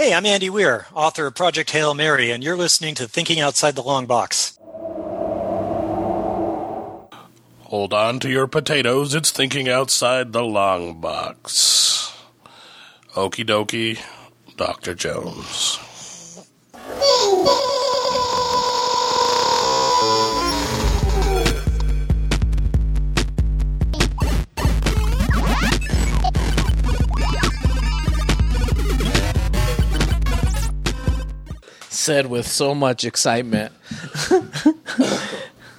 Hey, I'm Andy Weir, author of Project Hail Mary, and you're listening to Thinking Outside the Long Box. Hold on to your potatoes. It's thinking outside the long box. Okie dokie, Dr. Jones. Said with so much excitement.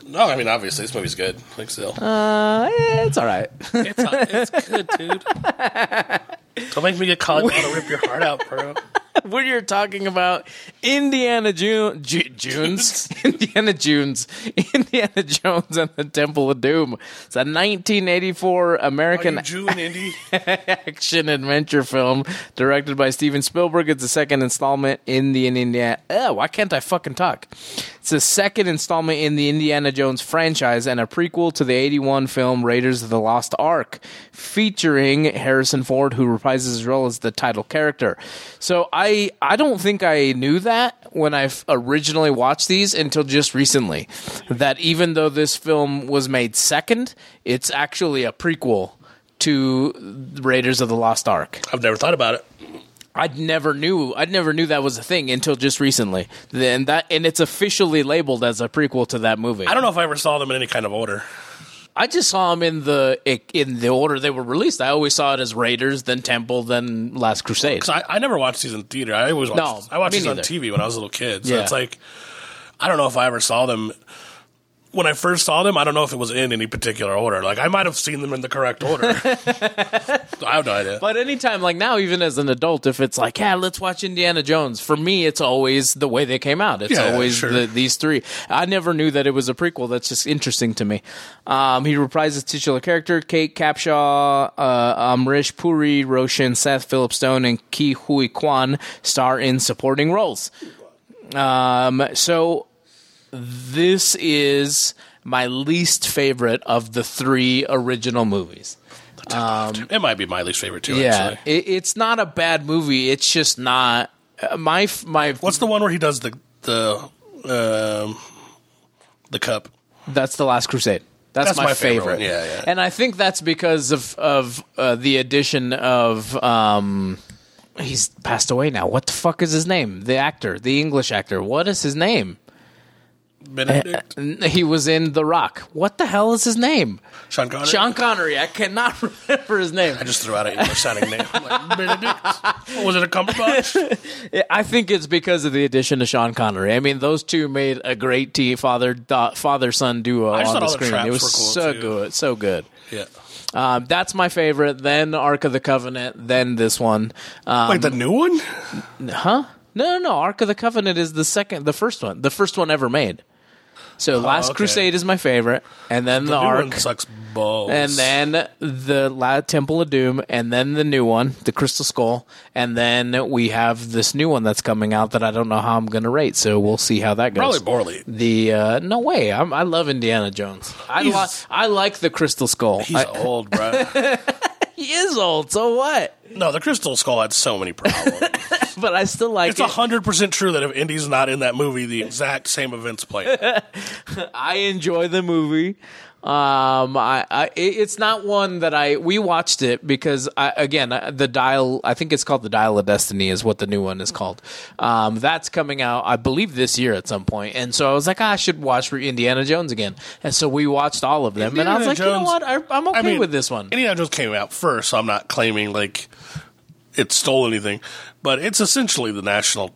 No, I mean, obviously, this movie's good. Like, still. Uh, eh, it's all right. It's, it's good, dude. Don't make me get caught. Want to rip your heart out, bro. when you're talking about Indiana June, Ju- Junes, Indiana Junes, Indiana Jones and the Temple of Doom. It's a 1984 American Are you Jew and Indy? action adventure film directed by Steven Spielberg. It's the second installment in the Indiana. Uh, why can't I fucking talk? It's the second installment in the Indiana Jones franchise and a prequel to the 81 film Raiders of the Lost Ark, featuring Harrison Ford, who reprises his role as the title character. So I I I don't think I knew that when I originally watched these until just recently. That even though this film was made second, it's actually a prequel to Raiders of the Lost Ark. I've never thought about it. I'd never knew I'd never knew that was a thing until just recently. Then that and it's officially labeled as a prequel to that movie. I don't know if I ever saw them in any kind of order. I just saw them in the in the order they were released. I always saw it as Raiders, then Temple, then Last Crusade. I, I never watched these in theater. I always watched, No, I watched these on. TV when I was a little kid. So Yeah. it's like, I don't know if I ever saw them. When I first saw them, I don't know if it was in any particular order. Like, I might have seen them in the correct order. I have no idea. But anytime, like now, even as an adult, if it's like, yeah, let's watch Indiana Jones, for me, it's always the way they came out. It's Yeah, always sure. the, these three. I never knew that it was a prequel. That's just interesting to me. Um, he reprises titular character Kate Capshaw, uh, Amrish Puri, Roshan, Seth Philip Stone, and Ke Huy Quan star in supporting roles. Um, so this is my least favorite of the three original movies. it might be my least favorite, too, Yeah, actually. it, it's not a bad movie. It's just not uh, my my. What's the one where he does the, the, um, the cup? That's the Last Crusade. That's, That's my, my favorite favorite. Yeah, yeah. And I think that's because of of uh, the addition of um. He's passed away now. What the fuck is his name? The actor, the English actor. What is his name? Benedict? N- He was in The Rock. What the hell is his name? Sean Connery? Sean Connery. I cannot remember his name. I just threw out an English sounding name. I'm like, Benedict? Was it, a Cumberbatch? I think it's because of the addition of Sean Connery. I mean, those two made a great team, father father son duo on the the screen. traps It was cool, so too. good, so good. yeah. Um, that's my favorite. Then Ark of the Covenant. Then this one. Um, Like the new one? huh? No, no, no. Ark of the Covenant is the second, the first one, the first one ever made. So Last okay. Crusade is my favorite, and then the, The Ark. sucks balls. And then the La- Temple of Doom, and then the new one, the Crystal Skull, and then we have this new one that's coming out that I don't know how I'm going to rate. So we'll see how that goes. Probably poorly. The uh, no way, I'm, I love Indiana Jones. I li- I like the Crystal Skull. He's I- old, bro. he is old, so what? No, the Crystal Skull had so many problems. But I still like it. it's it. hundred percent true that if Indy's not in that movie, the exact same events play. out. I enjoy the movie. Um, I, I, it's not one that I we watched it because I, again the dial I think it's called the Dial of Destiny is what the new one is called. Um, that's coming out I believe this year at some point, and so I was like "Ah, I should watch for Indiana Jones again, and so we watched all of them, and I was Indiana like you know what I, I'm okay I mean, with this one. Indiana Jones came out first, so I'm not claiming like it stole anything, but it's essentially the national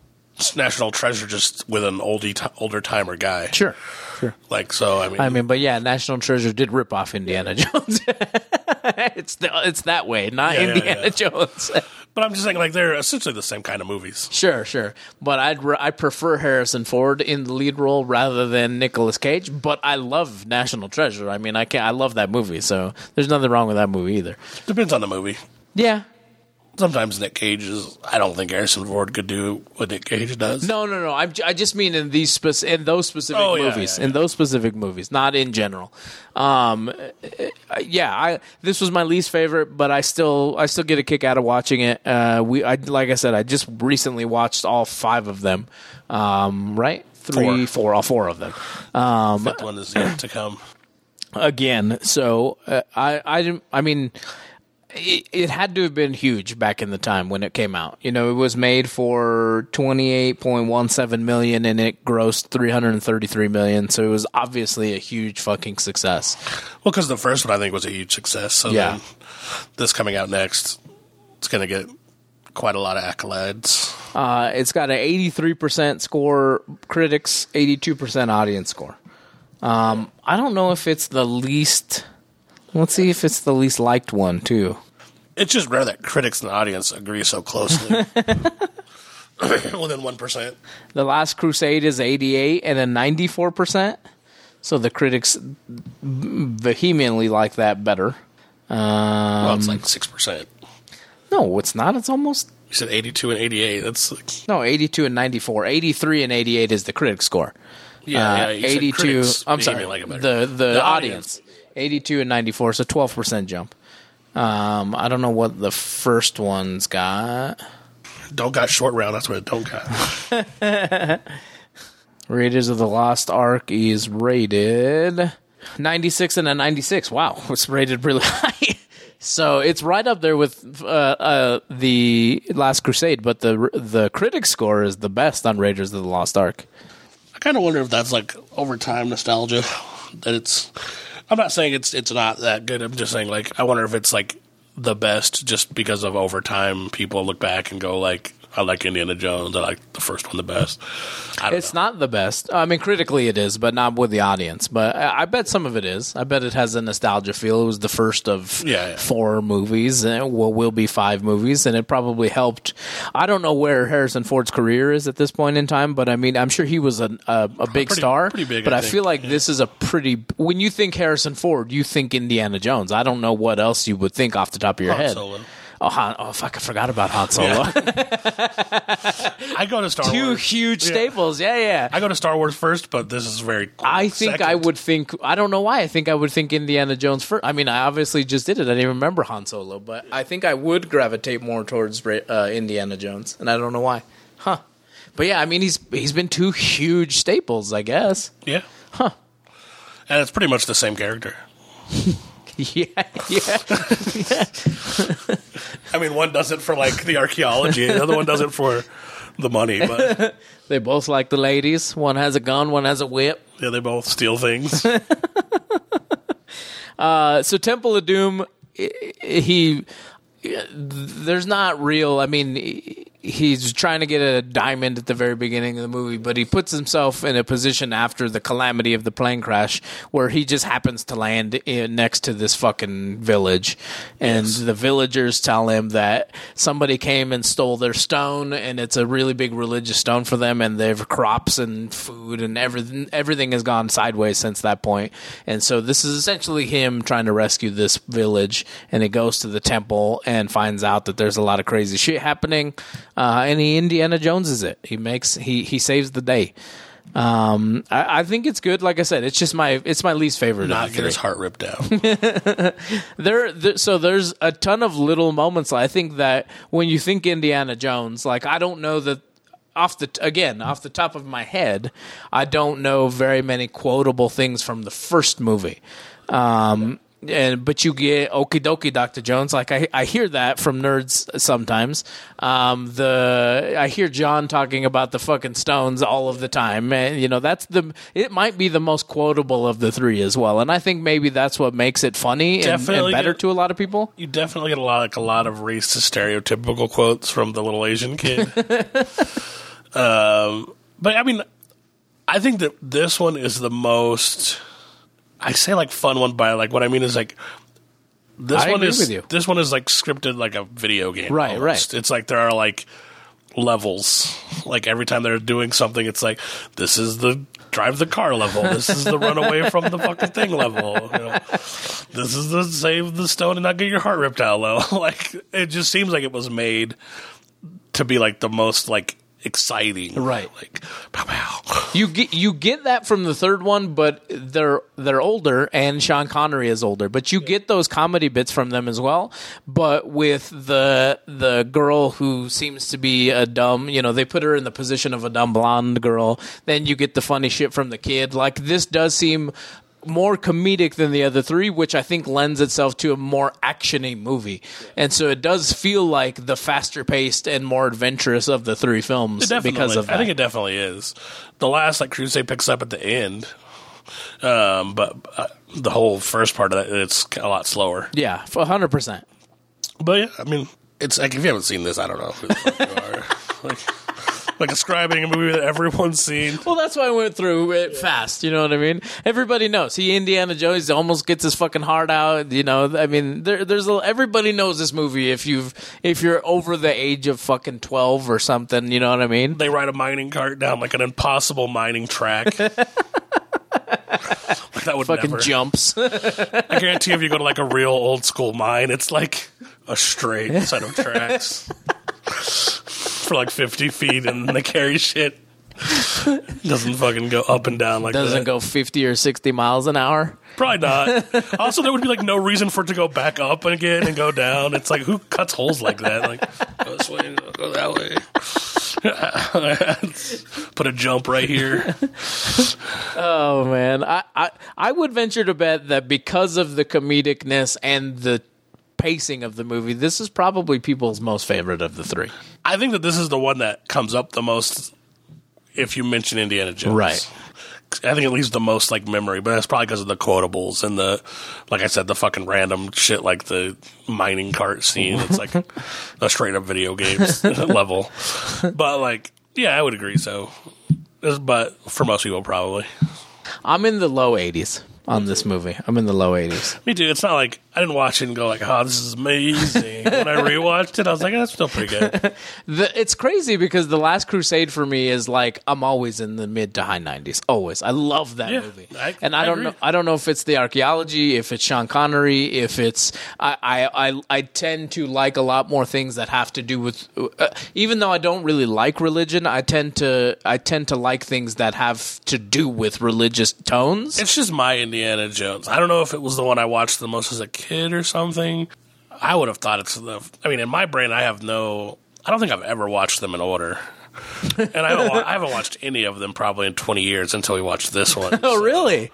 national treasure, just with an oldie t- older timer guy. Sure, sure. Like so, I mean, I mean, but yeah, National Treasure did rip off Indiana Jones. it's the, it's that way, not Yeah, yeah, Indiana yeah. Jones. but I'm just saying, like they're essentially the same kind of movies. Sure, sure. But I'd I prefer Harrison Ford in the lead role rather than Nicolas Cage. But I love National Treasure. I mean, I can I love that movie. So there's nothing wrong with that movie either. Depends on the movie. Yeah, sometimes Nick Cage is. I don't think Harrison Ford could do what Nick Cage does. No, no, no. I, I just mean in these spec- in those specific Oh, movies, yeah, in yeah. those specific movies, not in general. Um, yeah, I this was my least favorite, but I still I still get a kick out of watching it. Uh, we I like I said, I just recently watched all five of them. Um, right, three, Four. four, all four of them. Um, Fifth one is yet to come. again. So uh, I, I, I mean, it, it had to have been huge back in the time when it came out. You know, it was made for twenty eight point one seven million, and it grossed three hundred and thirty three million. So it was obviously a huge fucking success. Well, because the first one I think was a huge success. So Yeah. this coming out next, it's going to get quite a lot of accolades. Uh, it's got an eighty three percent score, critics eighty two percent audience score. Um, I don't know if it's the least. Let's see if it's the least liked one too. It's just rare that critics and audience agree so closely. Within one percent. The Last Crusade is 88 and a 94%. So the critics vehemently like that better. Well, Um, it's like six percent. No, it's not. It's almost You said eighty-two and eighty-eight. That's like, no 82 and 94. 83 and 88 is the critic score. yeah, Uh, yeah. 82. I'm sorry. like it better. the, the The audience. 82 and 94, so 12% jump. Um, I don't know what the first one's got. don't got short round. That's what it don't got. Raiders of the Lost Ark is rated 96 and a 96. Wow, it's rated really high. So it's right up there with uh, uh, the Last Crusade, but the the critic score is the best on Raiders of the Lost Ark. I kind of wonder if that's like over time nostalgia. That it's. I'm not saying it's it's not that good. I'm just saying like I wonder if it's like the best just because of over time. People look back and go like, I like Indiana Jones. I like the first one the best. It's know. not the best. I mean, critically it is, but not with the audience. But I, I bet some of it is. I bet it has a nostalgia feel. It was the first of Yeah, yeah. four movies, and will be five movies, and it probably helped. I don't know where Harrison Ford's career is at this point in time, but I mean, I'm sure he was a a, a big Pretty- star. pretty big, but I I, feel like this is a pretty. When you think Harrison Ford, you think Indiana Jones. I don't know what else you would think off the top of your Han head. Solo. Oh, Han, oh, fuck! I forgot about Han Solo. I go to Star Two Wars. huge Yeah. staples. Yeah, yeah. I go to Star Wars first, but this is very. I think second. I would think. I don't know why. I think I would think Indiana Jones first. I mean, I obviously just did it. I didn't even remember Han Solo, but I think I would gravitate more towards uh, Indiana Jones, and I don't know why. Huh? But yeah, I mean, he's he's been two huge staples, I guess. Yeah. Huh. And it's pretty much the same character. yeah, yeah. I mean, one does it for like the archaeology, and the other one does it for the money. But they both like the ladies. One has a gun, one has a whip. yeah, they both steal things. Uh, so Temple of Doom, i- i- he there's not real. I mean, he's trying to get a diamond at the very beginning of the movie, but he puts himself in a position after the calamity of the plane crash where he just happens to land in, next to this fucking village, and the villagers tell him that somebody came and stole their stone, and it's a really big religious stone for them, and their crops and food and everything everything has gone sideways since that point. point, and so this is essentially him trying to rescue this village, and he goes to the temple and finds out that there's a lot of crazy shit happening, uh, and he Indiana Joneses it. He makes he he saves the day. Um, I, I think it's good. Like I said, it's just my it's my least favorite. Not get his heart ripped out. there, there so there's a ton of little moments i think that when you think indiana jones like i don't know that off the again off the top of my head i don't know very many quotable things from the first movie um and but you get okie dokie Dr. Jones like I, I hear that from nerds sometimes um the I hear John talking about the fucking stones all of the time and you know that's the it might be the most quotable of the three as well and I think maybe that's what makes it funny and, and better get- to a lot of people you definitely get a lot, like a lot of racist stereotypical quotes from the little Asian kid. um, but I mean, I think that this one is the most. I say like fun one, by like what I mean is like this I one is this one is like scripted like a video game. Right, almost. right. It's like there are like levels. Like every time they're doing something, it's like this is the drive the car level. This is the run away from the fucking thing level. You know? This is the save the stone and not get your heart ripped out level. like it just seems like it was made to be like the most like exciting. Right. Like pow pow. You get you get that from the third one, but they're they're older, and Sean Connery is older. But you get those comedy bits from them as well. But with the the girl who seems to be a dumb, you know, they put her in the position of a dumb blonde girl. Then you get the funny shit from the kid. Like this does seem more comedic than the other three, which I think lends itself to a more actiony movie. And so it does feel like the faster paced and more adventurous of the three films because of that. I think it definitely is. The last like Crusade picks up at the end. Um, but uh, the whole first part of that, it's a lot slower. yeah, hundred percent. But yeah, I mean, it's like if you haven't seen this, I don't know who the fuck you are. Like, like describing a movie that everyone's seen. Well, that's why I went through it fast. You know what I mean? Everybody knows he Indiana Jones almost gets his fucking heart out. You know, I mean, there, there's a, everybody knows this movie if you've if you're over the age of fucking twelve or something. You know what I mean? They ride a mining cart down like an impossible mining track. like that would Fucking never. jumps. I guarantee if you go to like a real old school mine, it's like a straight set of tracks for like 50 feet and they carry shit. Doesn't fucking go up and down like that. Doesn't that. go fifty or sixty miles an hour. Probably not. also, there would be like no reason for it to go back up again and go down. It's like who cuts holes like that? Like go this way, go that way. Put a jump right here. Oh man, I, I I would venture to bet that because of the comedicness and the pacing of the movie, this is probably people's most favorite of the three. I think that this is the one that comes up the most if you mention Indiana Jones. Right. I think it leaves the most like memory, but that's probably because of the quotables and the, like I said, the fucking random shit like the mining cart scene. It's like a straight up video games level. But like, yeah, I would agree. So, but for most people, probably. I'm in the low 80s on this movie. I'm in the low 80s. Me too. It's not like I didn't watch it and go like, "Oh, this is amazing." when I rewatched it, I was like, "That's still pretty good." The, it's crazy because the Last Crusade for me is like I'm always in the mid to high 90s. Always. I love that Yeah, movie. I- and I, I don't agree. know. I don't know if it's the archaeology, if it's Sean Connery, if it's I I I, I tend to like a lot more things that have to do with. Uh, even though I don't really like religion, I tend to I tend to like things that have to do with religious tones. It's just my Indiana Jones. I don't know if it was the one I watched the most as a kid or something. I would have thought it's the. I mean, in my brain, I have no. I don't think I've ever watched them in order, and I haven't, I haven't watched any of them probably in twenty years until we watched this one. oh So, really?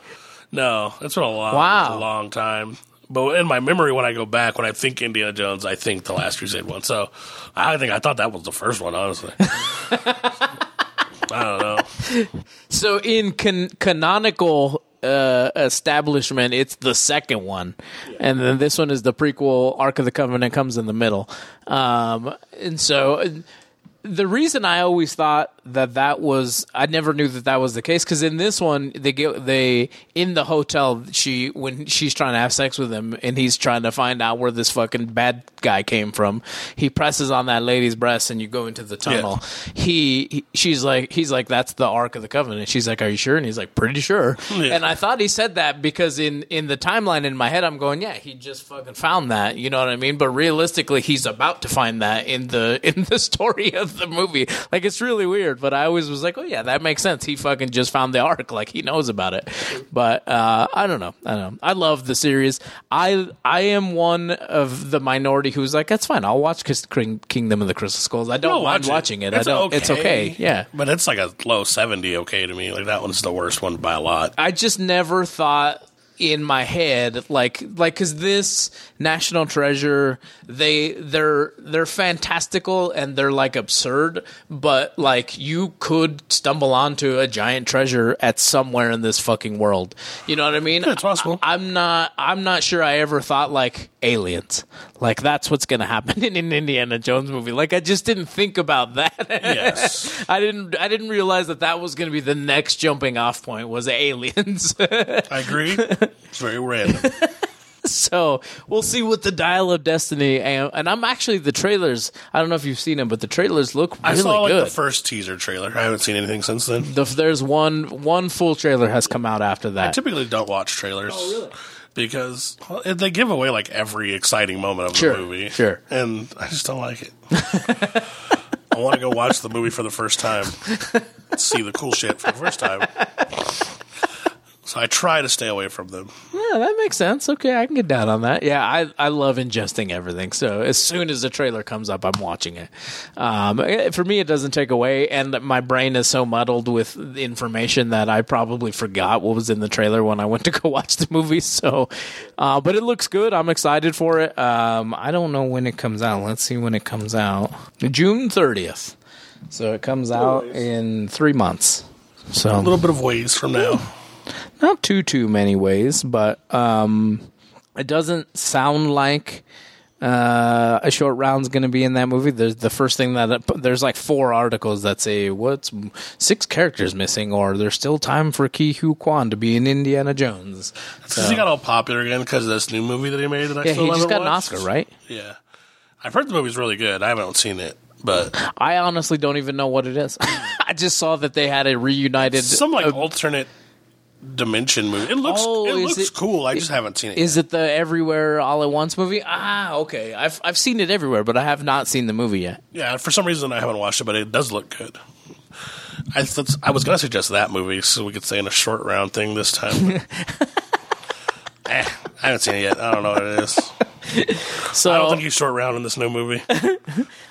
No, it's been a long, Wow. a long time. But in my memory, when I go back, when I think Indiana Jones, I think the Last Crusade one. So I think I thought that was the first one. Honestly, I don't know. So in can- canonical uh, establishment, it's the second one, and then this one is the prequel. Ark of the Covenant comes in the middle, um, and so. The reason I always thought that that was I never knew that that was the case because in this one they get they in the hotel she when she's trying to have sex with him and he's trying to find out where this fucking bad guy came from he presses on that lady's breast and you go into the tunnel. He, he she's like he's like that's the ark of the covenant. She's like are you sure? And he's like pretty sure. Yeah. and I thought he said that because in in the timeline in my head I'm going yeah he just fucking found that. You know what I mean? But realistically he's about to find that in the in the story of the movie. Like it's really weird but I always was like oh yeah that makes sense. He fucking just found the ark like he knows about it. But uh I don't know. I don't know. I love the series. I I am one of the minority who's like that's fine. I'll watch King- Kingdom of the Crystal Skulls. I don't mind watch watching it. I don't it's okay. yeah. But it's like a low 70 okay to me. Like that one's the worst one by a lot. I just never thought in my head like like cuz this National Treasure they they're they're fantastical and they're like absurd but like you could stumble onto a giant treasure at somewhere in this fucking world. You know what I mean? Yeah, it's possible. I, am not I'm not sure I ever thought like aliens. Like that's what's going to happen in an Indiana Jones movie. Like I just didn't think about that. Yes. I didn't I didn't realize that that was going to be the next jumping off point was aliens. I agree. It's very random. so we'll see what the Dial of Destiny and, and I'm actually the trailers. I don't know if you've seen them, but the trailers look really I saw like good. the first teaser trailer. I haven't seen anything since then. The- there's one one full trailer has come out after that I typically don't watch trailers. Oh, Because they give away like every exciting moment of Sure, the movie. sure. And I just don't like it. I want to go watch the movie for the first time, see the cool shit for the first time. So I try to stay away from them. Yeah, that makes sense. Okay, I can get down on that. Yeah, I I love ingesting everything. So as soon as the trailer comes up, I'm watching it. Um, eh, for me, it doesn't take away, and my brain is so muddled with information that I probably forgot what was in the trailer when I went to go watch the movie. So, uh, but it looks good. I'm excited for it. Um, I don't know when it comes out. Let's see when it comes out. June 30th. So it comes out in three months. So A little bit of ways from now. Not too too many ways, but um, it doesn't sound like uh, a short round's going to be in that movie. There's the first thing that there's like four articles that say what's six characters missing, or there's still time for Ke Huy Quan to be in Indiana Jones. Since he got all popular again because of this new movie that he made that I Yeah, still he just got an watched. Oscar, right? Yeah. I've heard the movie's really good. I haven't seen it, but I honestly don't even know what it is. I just saw that they had a reunited. some like uh, alternate dimension movie. It looks Oh, it looks it- cool. I just haven't seen it. is it the Everywhere All at Once movie? Ah, okay. I've I've seen it everywhere, but I have not seen the movie yet. Yeah, for some reason I haven't watched it, but it does look good. I th- I was going to suggest that movie so we could say in a short round thing this time. eh, I haven't seen it yet. I don't know what it is. So I don't think he's short round in this new movie.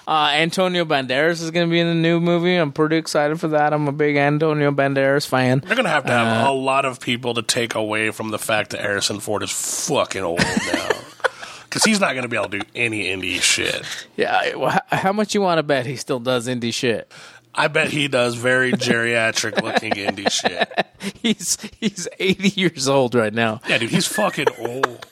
Uh, Antonio Banderas is going to be in the new movie. I'm pretty excited for that. I'm a big Antonio Banderas fan. They're going to have to have Uh, a lot of people to take away from the fact that Harrison Ford is fucking old now. Because he's not going to be able to do any indie shit. Yeah, well, how much you want to bet he still does indie shit? I bet he does very geriatric looking indie shit. He's he's 80 years old right now. Yeah, dude, he's fucking old.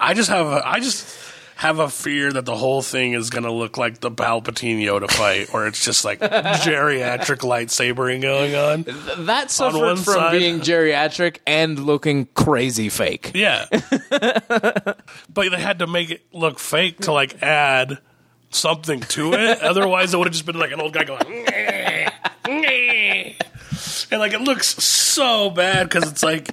I just have a, I just have a fear that the whole thing is gonna look like the Palpatine Yoda fight, or it's just like geriatric lightsabering going on. That suffered one from side- being geriatric and looking crazy fake. Yeah, but they had to make it look fake to like add something to it. Otherwise, it would have just been like an old guy going. And like it looks so bad because it's like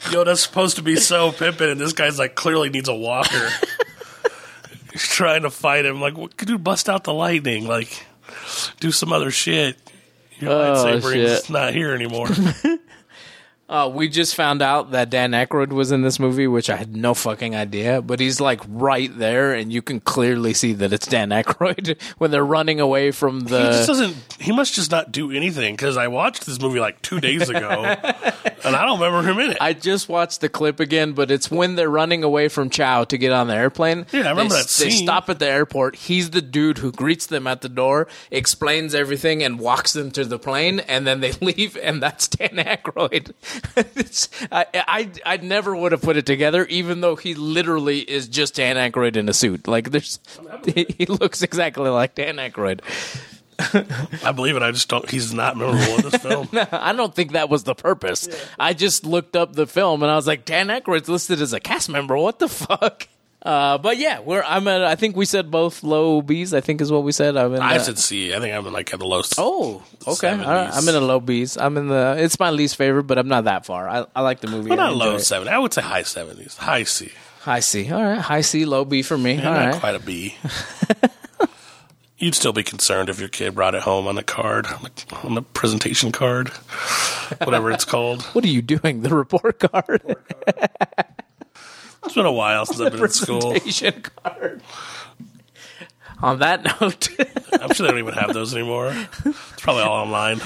Yoda's supposed to be so pimping, and this guy's like clearly needs a walker. He's trying to fight him. Like, what- could you bust out the lightning. Like, do some other shit. Your Oh, lightsabering's shit. not here anymore. Uh, we just found out that Dan Aykroyd was in this movie, which I had no fucking idea. But he's like right there, and you can clearly see that it's Dan Aykroyd when they're running away from the. he just doesn't. He must just not do anything because I watched this movie like two days ago, and I don't remember him in it. I just watched the clip again, but it's when they're running away from Chow to get on the airplane. Yeah, I remember they, that They stop at the airport. He's the dude who greets them at the door, explains everything, and walks them to the plane, and then they leave, and that's Dan Aykroyd. I, I, I never would have put it together, even though he literally is just Dan Aykroyd in a suit. Like, there's, he, he looks exactly like Dan Aykroyd. I believe it. I just don't. He's not memorable in this film. I don't think that was the purpose. I just looked up the film and I was like, Dan Aykroyd's listed as a cast member. What the fuck? Uh, but yeah, we're I'm at. I think we said both low B's. I think is what we said. I'm in. I said C. I think I'm in like at the low. Oh, okay. Right. 70s. I'm in a low B's. I'm in the. It's my least favorite, but I'm not that far. I, I like the movie. Well, I not low it. seven. I would say high seventies. High C. High C. All right. High C, low B for me. All not right. quite a B. You'd still be concerned if your kid brought it home on the card, on the, on the presentation card, whatever it's called. What are you doing? The report card. It's been a while since I've been in school. presentation card. On that note. I'm sure they don't even have those anymore. It's probably all online.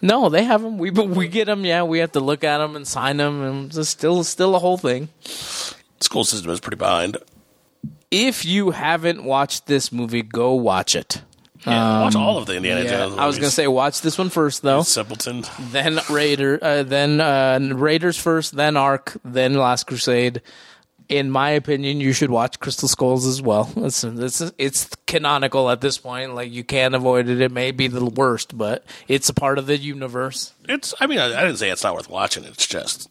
No, they have them. We we get them. Yeah, we have to look at them and sign them, and it's still still a whole thing. School system is pretty behind. If you haven't watched this movie, go watch it. Yeah, watch all of the Indiana Um, Yeah, Jones. I was gonna say watch this one first, though. Simpleton. Then Raider, uh, then uh, Raiders first, then Ark, then Last Crusade. In my opinion, you should watch Crystal Skulls as well. It's it's it's canonical at this point. Like you can't avoid it. It may be the worst, but it's a part of the universe. It's. I mean, I, I didn't say it's not worth watching. It's just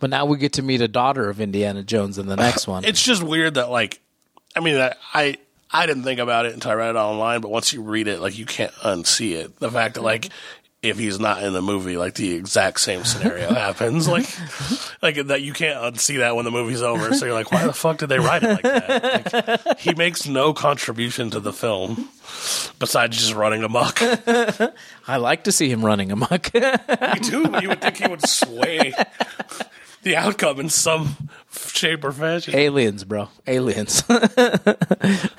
But now we get to meet a daughter of Indiana Jones in the next one. It's just weird that like, I mean, I, I I didn't think about it until I read it online, but once you read it, like you can't unsee it. The fact that like if he's not in the movie, like the exact same scenario happens, like like that you can't unsee that when the movie's over. So you're like, why the fuck did they write it like that? Like, he makes no contribution to the film besides just running amok. I like to see him running amok. Me too. You would think he would sway the outcome in some shape or fashion. Aliens, bro. Aliens. They're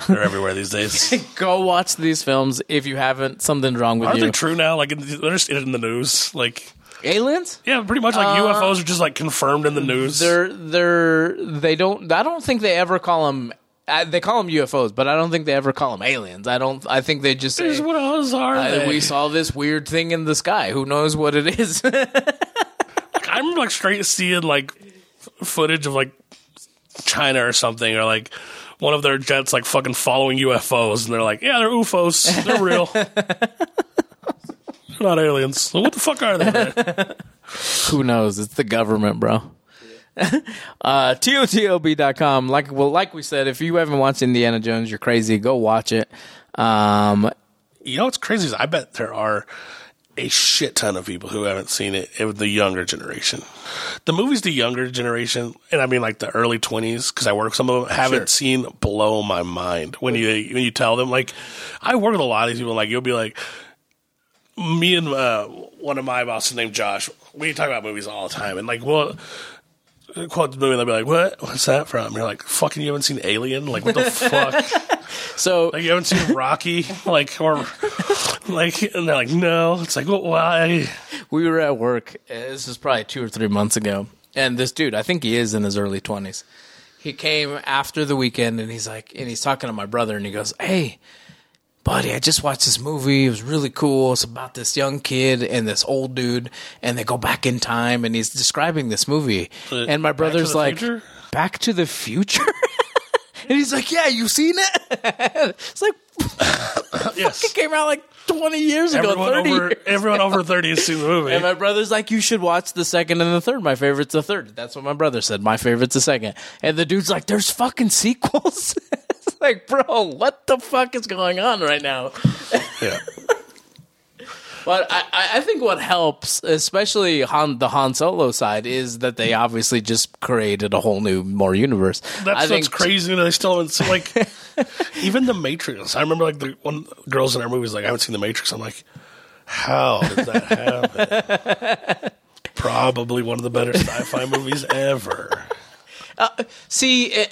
everywhere these days. Go watch these films if you haven't. Something's wrong with you. Aren't you. they true now? Like they're just in the news. Like Aliens? yeah, pretty much like UFOs are just like confirmed in the news. Uh, They're they're they don't. I don't think they ever call them. Uh, they call them UFOs, but I don't think they ever call them aliens. I don't. I think they just say, what else are uh, they? "We saw this weird thing in the sky. Who knows what it is?" I'm like straight seeing like f- footage of like China or something, or like one of their jets like fucking following UFOs, and they're like, yeah, they're UFOs, they're real. they're not aliens. So what the fuck are they? man? Who knows? It's the government, bro. uh, TOTLB.com. Like, well, like we said, if you haven't watched Indiana Jones, you're crazy. Go watch it. Um, You know what's crazy is I bet there are a shit ton of people who haven't seen it. It the younger generation. The movies the younger generation, and I mean like the early twenties, because I work some of them, haven't Sure. seen blow my mind when you when you tell them. Like I work with a lot of these people. Like you'll be like, me and uh, one of my bosses named Josh. We talk about movies all the time, and like well. Quote the movie, and they'll be like, "What? What's that from?" And you're like, "Fucking, you haven't seen Alien? Like, what the fuck?" So Like you haven't seen Rocky, like or like, and they're like, no. It's like, well, why? we were at work. uh, This is probably two or three months ago, and this dude, I think he is in his early twenties. He came after the weekend, and he's like, and he's talking to my brother, and he goes, "Hey, buddy, I just watched this movie. It was really cool. It's about this young kid and this old dude, and they go back in time, and he's describing this movie. And my brother's the like, Future? Back to the Future. And he's like, "Yeah, you seen it?" it's like Yes, it came out like twenty years ago, everyone thirty. over years. everyone over thirty has seen the movie. And my brother's like, you should watch the second and the third. My favorite's the third. That's what my brother said. My favorite's the second. And the dude's like, there's fucking sequels. it's like, bro, what the fuck is going on right now? yeah, But I, I- think what helps, especially on the Han Solo side, is that they obviously just created a whole new, more universe. that's I what's think crazy. That they still haven't seen like even the Matrix. I remember like the one girls in our movies like I haven't seen the Matrix. I'm like, how did that happen? Probably one of the better sci-fi movies ever. See, eh, eh,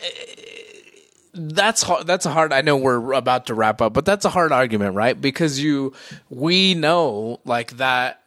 that's hard. That's a hard. I know we're about to wrap up, but that's a hard argument, right? Because you, we know like that.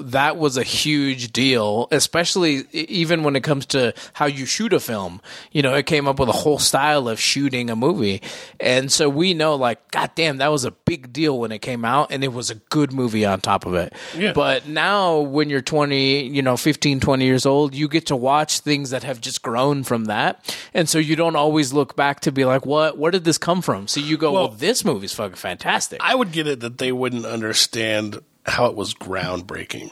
That was a huge deal, especially even when it comes to how you shoot a film. You know, it came up with a whole style of shooting a movie. And so we know, like, goddamn, that was a big deal when it came out, and it was a good movie on top of it. Yeah. But now, when you're 20, you know, 15, 20 years old, you get to watch things that have just grown from that. And so you don't always look back to be like, what, where did this come from? So you go, well, Well- this movie's fucking fantastic. I would get it that they wouldn't understand how it was groundbreaking.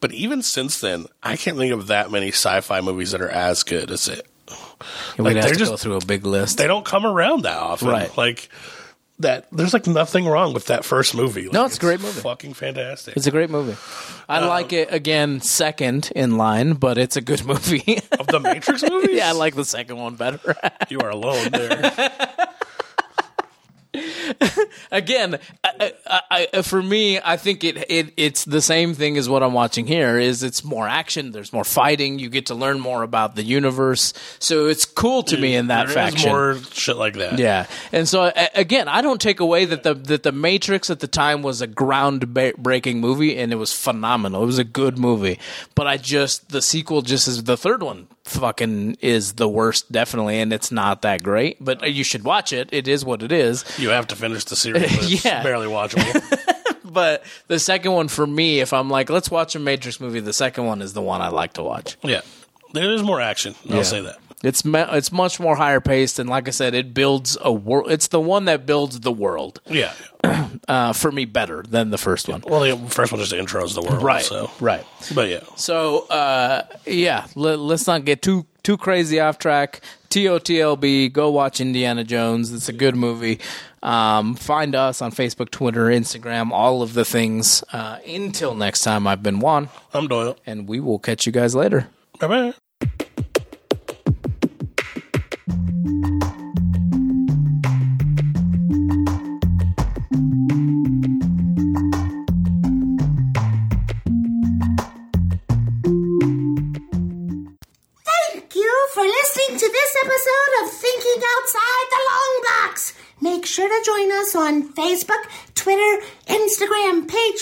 But even since then, I can't think of that many sci-fi movies that are as good as it. Like, have they're to just- go through a big list. They don't come around that often. Right. Like that there's like nothing wrong with that first movie. Like, No, it's a great movie. Fucking fantastic. It's a great movie. I Um, like it again, second in line, but it's a good movie. of the Matrix movies? yeah, I like the second one better. you are alone there. again, I, I, I, for me, I think it, it it's the same thing as what I'm watching here. Is it's more action, there's more fighting, you get to learn more about the universe, so it's cool to me in that There faction. more shit like that. Yeah, and so again, I don't take away that the that the Matrix at the time was a groundbreaking movie and it was phenomenal. It was a good movie, but I just the sequel just is the third one fucking is the worst definitely, and it's not that great. But you should watch it. It is what it is. You have to finish the series. Yeah. barely watchable. But the second one for me, if I'm like, let's watch a Matrix movie, the second one is the one I like to watch. yeah. There is more action. I'll Yeah. say that. It's it's much more higher paced, and like I said, it builds a world. It's the one that builds the world Yeah. uh, for me better than the first one. Well, the first one just intros the world. right? So, right. but yeah. So uh, yeah, let, let's not get too too crazy off track. TOTLB, go watch Indiana Jones. It's a good movie. Um, find us on Facebook, Twitter, Instagram, all of the things. Uh, until next time, I've been Juan, I'm Doyle. and we will catch you guys later. Bye bye.